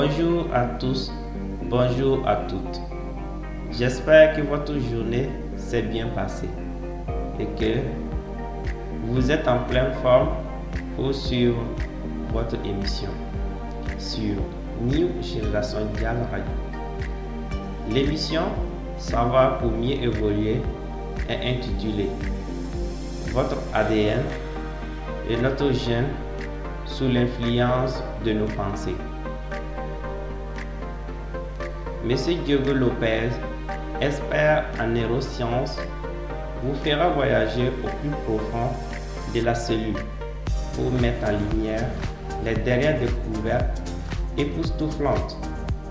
Bonjour à tous, bonjour à toutes. J'espère que votre journée s'est bien passée et que vous êtes en pleine forme pour suivre votre émission sur New Génération Dial Radio. L'émission Savoir pour mieux évoluer est intitulée Votre ADN et notre gène sous l'influence de nos pensées. Monsieur Diego Lopez, expert en neurosciences, vous fera voyager au plus profond de la cellule pour mettre en lumière les dernières découvertes époustouflantes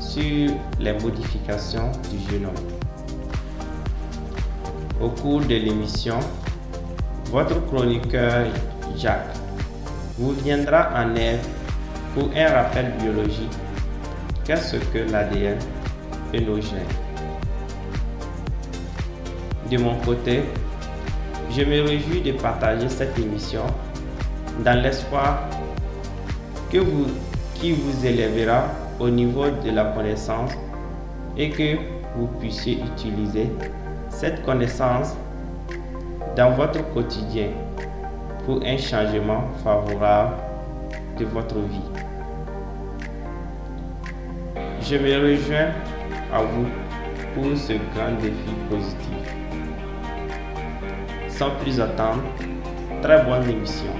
sur les modifications du génome. Au cours de l'émission, votre chroniqueur Jacques vous viendra en aide pour un rappel biologique. Qu'est-ce que l'ADN De mon côté, je me réjouis de partager cette émission dans l'espoir que vous, qui vous élèvera au niveau de la connaissance et que vous puissiez utiliser cette connaissance dans votre quotidien pour un changement favorable de votre vie. Je me rejoins à vous pour ce grand défi positif. Sans plus attendre, très bonne émission.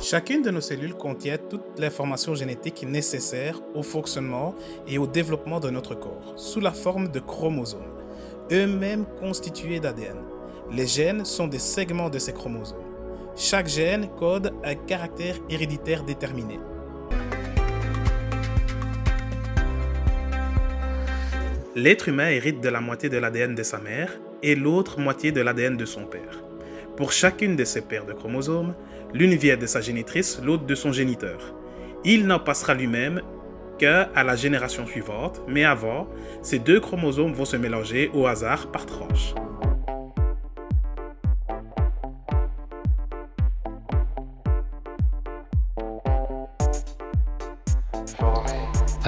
Chacune de nos cellules contient toutes les informations génétiques nécessaires au fonctionnement et au développement de notre corps, sous la forme de chromosomes, eux-mêmes constitués d'ADN. Les gènes sont des segments de ces chromosomes. Chaque gène code un caractère héréditaire déterminé. L'être humain hérite de la moitié de l'ADN de sa mère et l'autre moitié de l'ADN de son père. Pour chacune de ces paires de chromosomes, l'une vient de sa génitrice, l'autre de son géniteur. Il n'en passera lui-même qu'à la génération suivante, mais avant, ces deux chromosomes vont se mélanger au hasard par tranche.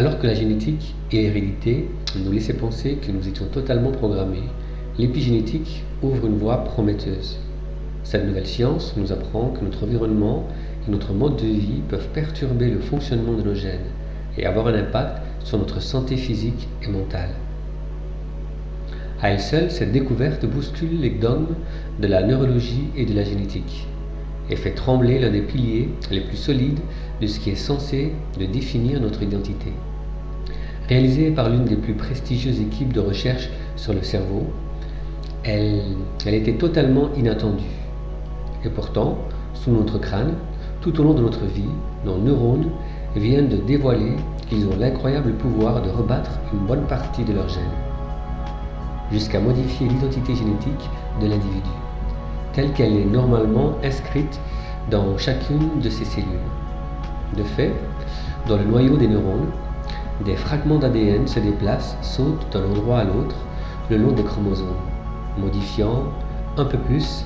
Alors que la génétique et l'hérédité nous laissaient penser que nous étions totalement programmés, l'épigénétique ouvre une voie prometteuse. Cette nouvelle science nous apprend que notre environnement et notre mode de vie peuvent perturber le fonctionnement de nos gènes et avoir un impact sur notre santé physique et mentale. À elle seule, cette découverte bouscule les dogmes de la neurologie et de la génétique et fait trembler l'un des piliers les plus solides de ce qui est censé définir notre identité. Réalisée par l'une des plus prestigieuses équipes de recherche sur le cerveau, elle, était totalement inattendue. Et pourtant, sous notre crâne, tout au long de notre vie, nos neurones viennent de dévoiler qu'ils ont l'incroyable pouvoir de rebattre une bonne partie de leurs gènes, jusqu'à modifier l'identité génétique de l'individu, telle qu'elle est normalement inscrite dans chacune de ces cellules. De fait, dans le noyau des neurones, des fragments d'ADN se déplacent, sautent d'un endroit à l'autre le long des chromosomes, modifiant un peu plus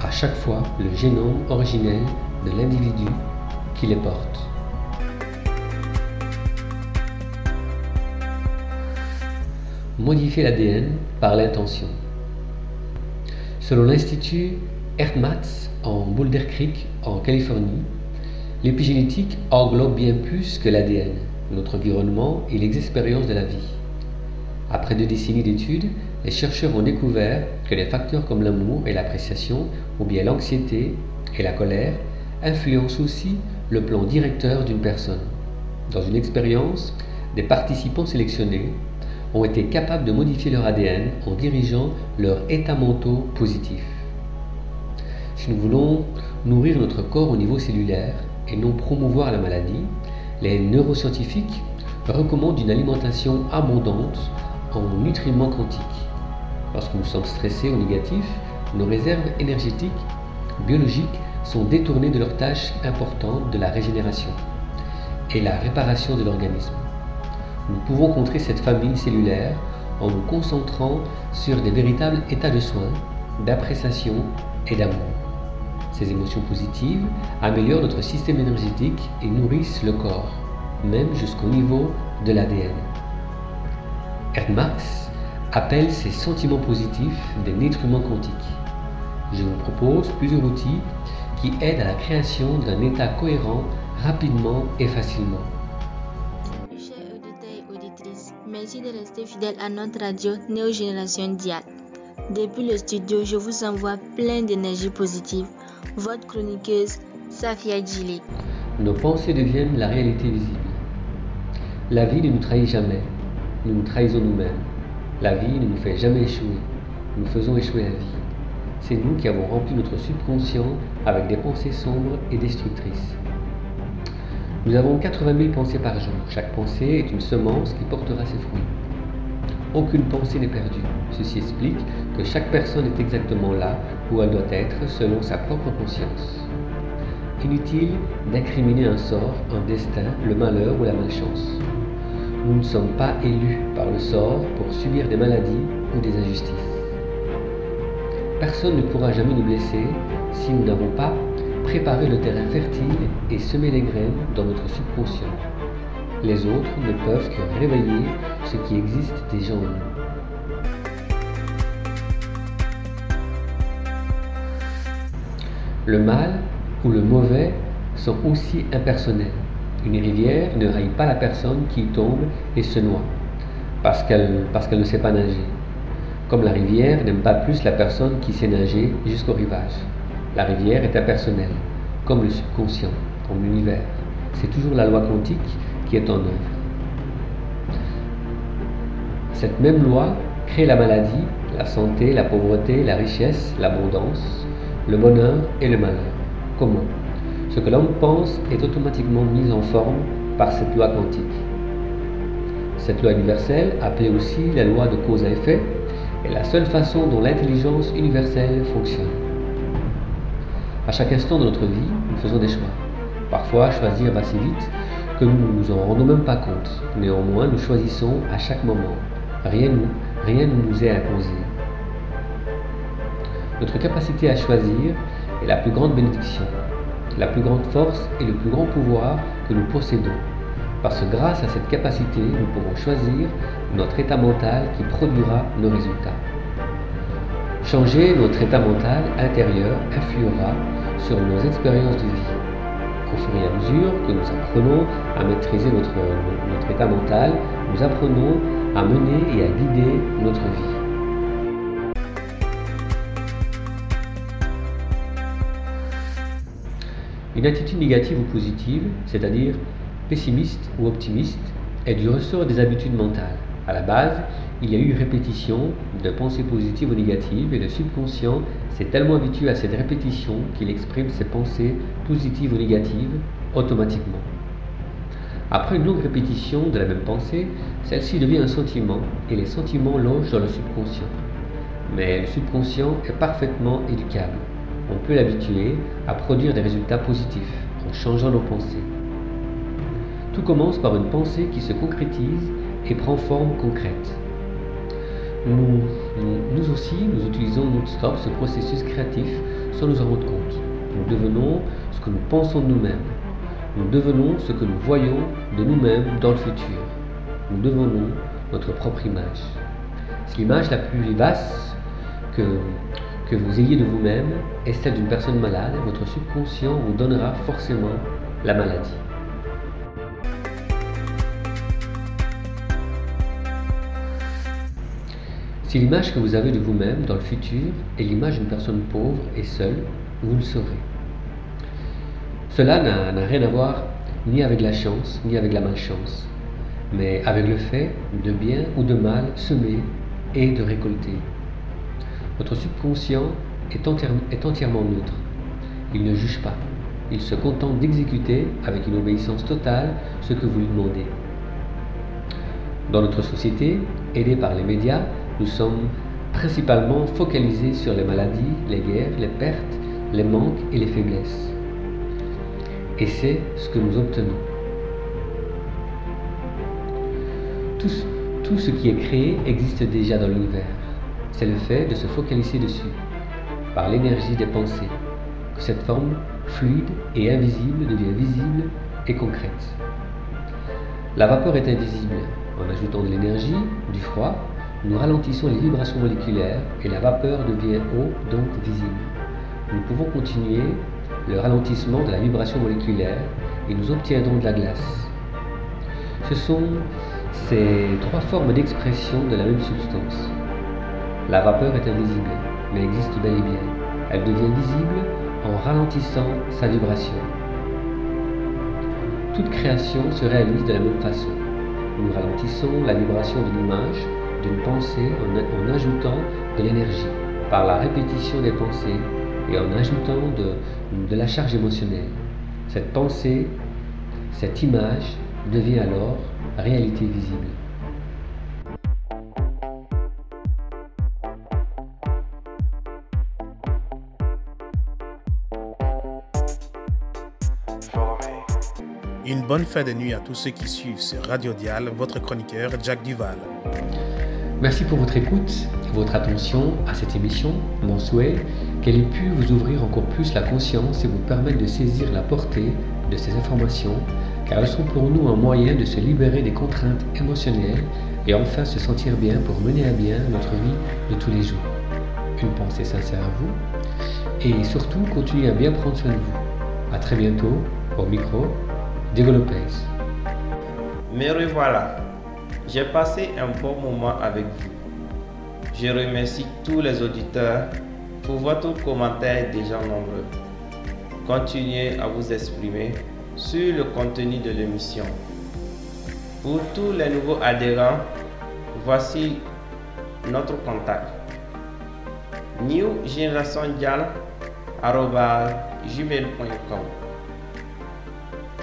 à chaque fois le génome originel de l'individu qui les porte. Modifier l'ADN par l'intention. Selon l'Institut Ehrmatz en Boulder Creek, en Californie, l'épigénétique englobe bien plus que l'ADN, notre environnement et les expériences de la vie. Après deux décennies d'études, les chercheurs ont découvert que les facteurs comme l'amour et l'appréciation, ou bien l'anxiété et la colère, influencent aussi le plan directeur d'une personne. Dans une expérience, des participants sélectionnés ont été capables de modifier leur ADN en dirigeant leur état mentaux positif. Si nous voulons nourrir notre corps au niveau cellulaire et non promouvoir la maladie, les neuroscientifiques recommandent une alimentation abondante en nutriments quantiques. Lorsque nous sommes stressés ou négatifs, nos réserves énergétiques, biologiques sont détournées de leur tâche importante de la régénération et la réparation de l'organisme. Nous pouvons contrer cette famine cellulaire en nous concentrant sur des véritables états de soins, d'appréciation et d'amour. Ces émotions positives améliorent notre système énergétique et nourrissent le corps, même jusqu'au niveau de l'ADN. Marx appelle ces sentiments positifs des nutriments quantiques. Je vous propose plusieurs outils qui aident à la création d'un état cohérent rapidement et facilement. Chers auditeurs et auditrices, merci de rester fidèles à notre radio Néo Génération. Depuis le studio, je vous envoie plein d'énergie positive. Votre chroniqueuse, Safia Djili. Nos pensées deviennent la réalité visible. La vie ne nous trahit jamais. Nous nous trahissons nous-mêmes. La vie ne nous fait jamais échouer. Nous faisons échouer la vie. C'est nous qui avons rempli notre subconscient avec des pensées sombres et destructrices. Nous avons 80 000 pensées par jour. Chaque pensée est une semence qui portera ses fruits. Aucune pensée n'est perdue. Ceci explique que chaque personne est exactement là où elle doit être selon sa propre conscience. Inutile d'incriminer un sort, un destin, le malheur ou la malchance. Nous ne sommes pas élus par le sort pour subir des maladies ou des injustices. Personne ne pourra jamais nous blesser si nous n'avons pas préparé le terrain fertile et semé les graines dans notre subconscient. Les autres ne peuvent que réveiller ce qui existe déjà en nous. Le mal ou le mauvais sont aussi impersonnels. Une rivière ne raille pas la personne qui tombe et se noie parce qu'elle parce qu'elle ne sait pas nager. Comme la rivière n'aime pas plus la personne qui sait nager jusqu'au rivage. La rivière est impersonnelle, comme le subconscient, comme l'univers. C'est toujours la loi quantique qui est en œuvre. Cette même loi crée la maladie, la santé, la pauvreté, la richesse, l'abondance, le bonheur et le malheur. Comment Ce que l'homme pense est automatiquement mis en forme par cette loi quantique. Cette loi universelle, appelée aussi la loi de cause à effet, est la seule façon dont l'intelligence universelle fonctionne. À chaque instant de notre vie, nous faisons des choix. Parfois, choisir va si vite que nous ne nous en rendons même pas compte. Néanmoins, nous choisissons à chaque moment. Rien, rien ne nous est imposé. Notre capacité à choisir est la plus grande bénédiction, la plus grande force et le plus grand pouvoir que nous possédons. Parce que grâce à cette capacité, nous pourrons choisir notre état mental qui produira nos résultats. Changer notre état mental intérieur influera sur nos expériences de vie. Au fur et à mesure que nous apprenons à maîtriser notre, notre état mental, nous apprenons à mener et à guider notre vie. Une attitude négative ou positive, c'est-à-dire pessimiste ou optimiste, est du ressort des habitudes mentales. À la base, il y a eu répétition de pensées positives ou négatives et le subconscient s'est tellement habitué à cette répétition qu'il exprime ses pensées positives ou négatives automatiquement. Après une longue répétition de la même pensée, celle-ci devient un sentiment et les sentiments logent dans le subconscient. Mais le subconscient est parfaitement éducable. On peut l'habituer à produire des résultats positifs en changeant nos pensées. Tout commence par une pensée qui se concrétise et prend forme concrète. Nous, nous, aussi, nous utilisons non-stop ce processus créatif sans nous en rendre compte. Nous devenons ce que nous pensons de nous-mêmes. Nous devenons ce que nous voyons de nous-mêmes dans le futur. Nous devenons notre propre image. Si l'image la plus vivace que, que vous ayez de vous-même est celle d'une personne malade, votre subconscient vous donnera forcément la maladie. Si l'image que vous avez de vous-même dans le futur est l'image d'une personne pauvre et seule, vous le saurez. Cela n'a rien à voir ni avec la chance, ni avec la malchance, mais avec le fait de bien ou de mal semer et de récolter. Votre subconscient est, entièrement neutre. Il ne juge pas. Il se contente d'exécuter avec une obéissance totale ce que vous lui demandez. Dans notre société, aidée par les médias, nous sommes principalement focalisés sur les maladies, les guerres, les pertes, les manques et les faiblesses. Et c'est ce que nous obtenons. Tout ce qui est créé existe déjà dans l'univers. C'est le fait de se focaliser dessus, par l'énergie des pensées, que cette forme fluide et invisible devient visible et concrète. La vapeur est invisible. En ajoutant de l'énergie, du froid, nous ralentissons les vibrations moléculaires et la vapeur devient eau, donc visible. Nous pouvons continuer le ralentissement de la vibration moléculaire et nous obtiendrons de la glace. Ce sont ces trois formes d'expression de la même substance. La vapeur est invisible, mais existe bel et bien. Elle devient visible en ralentissant sa vibration. Toute création se réalise de la même façon. Nous ralentissons la vibration d'une image, d'une pensée en, ajoutant de l'énergie par la répétition des pensées et en ajoutant de la charge émotionnelle. Cette pensée, cette image devient alors réalité visible. Une bonne fin de nuit à tous ceux qui suivent sur Radio Dial, votre chroniqueur Jack Duval. Merci pour votre écoute et votre attention à cette émission. Mon souhait qu'elle ait pu vous ouvrir encore plus la conscience et vous permettre de saisir la portée de ces informations, car elles sont pour nous un moyen de se libérer des contraintes émotionnelles et enfin se sentir bien pour mener à bien notre vie de tous les jours. Une pensée sincère à vous et surtout continuez à bien prendre soin de vous. A très bientôt au micro Développez. Me revoilà. J'ai passé un bon moment avec vous. Je remercie tous les auditeurs pour votre commentaire déjà nombreux. Continuez à vous exprimer sur le contenu de l'émission. Pour tous les nouveaux adhérents, voici notre contact. New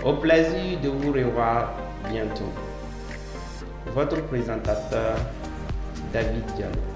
au plaisir de vous revoir bientôt. Votre présentateur, David Diallo.